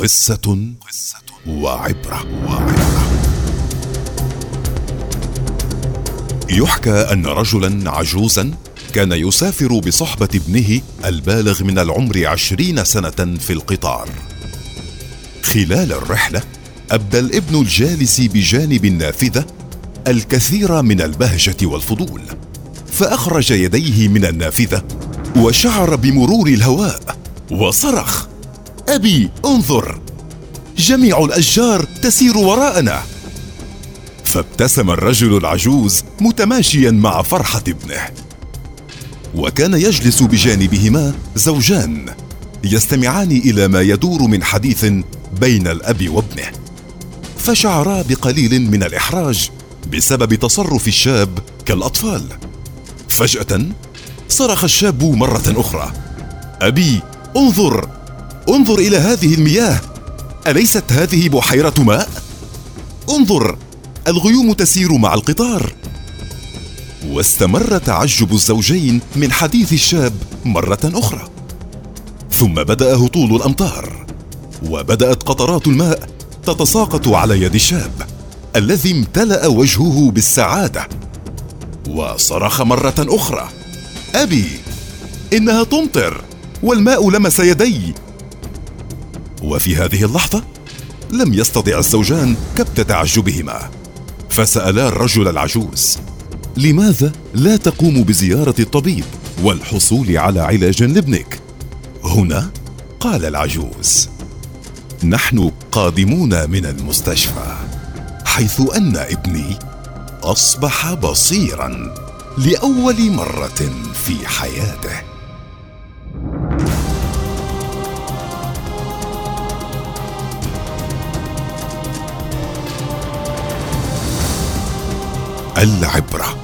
قصة وعبرة. وعبرة يحكى أن رجلا عجوزا كان يسافر بصحبة ابنه البالغ من العمر عشرين سنة في القطار. خلال الرحلة أبدى الابن الجالس بجانب النافذة الكثير من البهجة والفضول فأخرج يديه من النافذة وشعر بمرور الهواء وصرخ. أبي انظر. جميع الأشجار تسير وراءنا. فابتسم الرجل العجوز متماشيا مع فرحة ابنه. وكان يجلس بجانبهما زوجان يستمعان إلى ما يدور من حديث بين الأب وابنه. فشعرا بقليل من الإحراج بسبب تصرف الشاب كالأطفال. فجأة صرخ الشاب مرة أخرى. أبي انظر. انظر إلى هذه المياه. أليست هذه بحيرة ماء؟ انظر الغيوم تسير مع القطار. واستمر تعجب الزوجين من حديث الشاب مرة أخرى. ثم بدا هطول الأمطار. وبدأت قطرات الماء تتساقط على يد الشاب الذي امتلأ وجهه بالسعادة. وصرخ مرة أخرى. أبي إنها تمطر والماء لمس يدي. وفي هذه اللحظة لم يستطع الزوجان كبت تعجبهما فسالا الرجل العجوز لماذا لا تقوم بزيارة الطبيب والحصول على علاج لابنك؟ هنا؟ قال العجوز. نحن قادمون من المستشفى حيث أن ابني أصبح بصيرا لأول مرة في حياته. العبرة.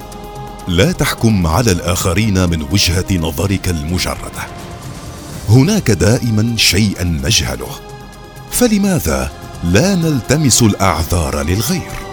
لا تحكم على الآخرين من وجهة نظرك المجردة. هناك دائما شيئا نجهله. فلماذا لا نلتمس الأعذار للغير؟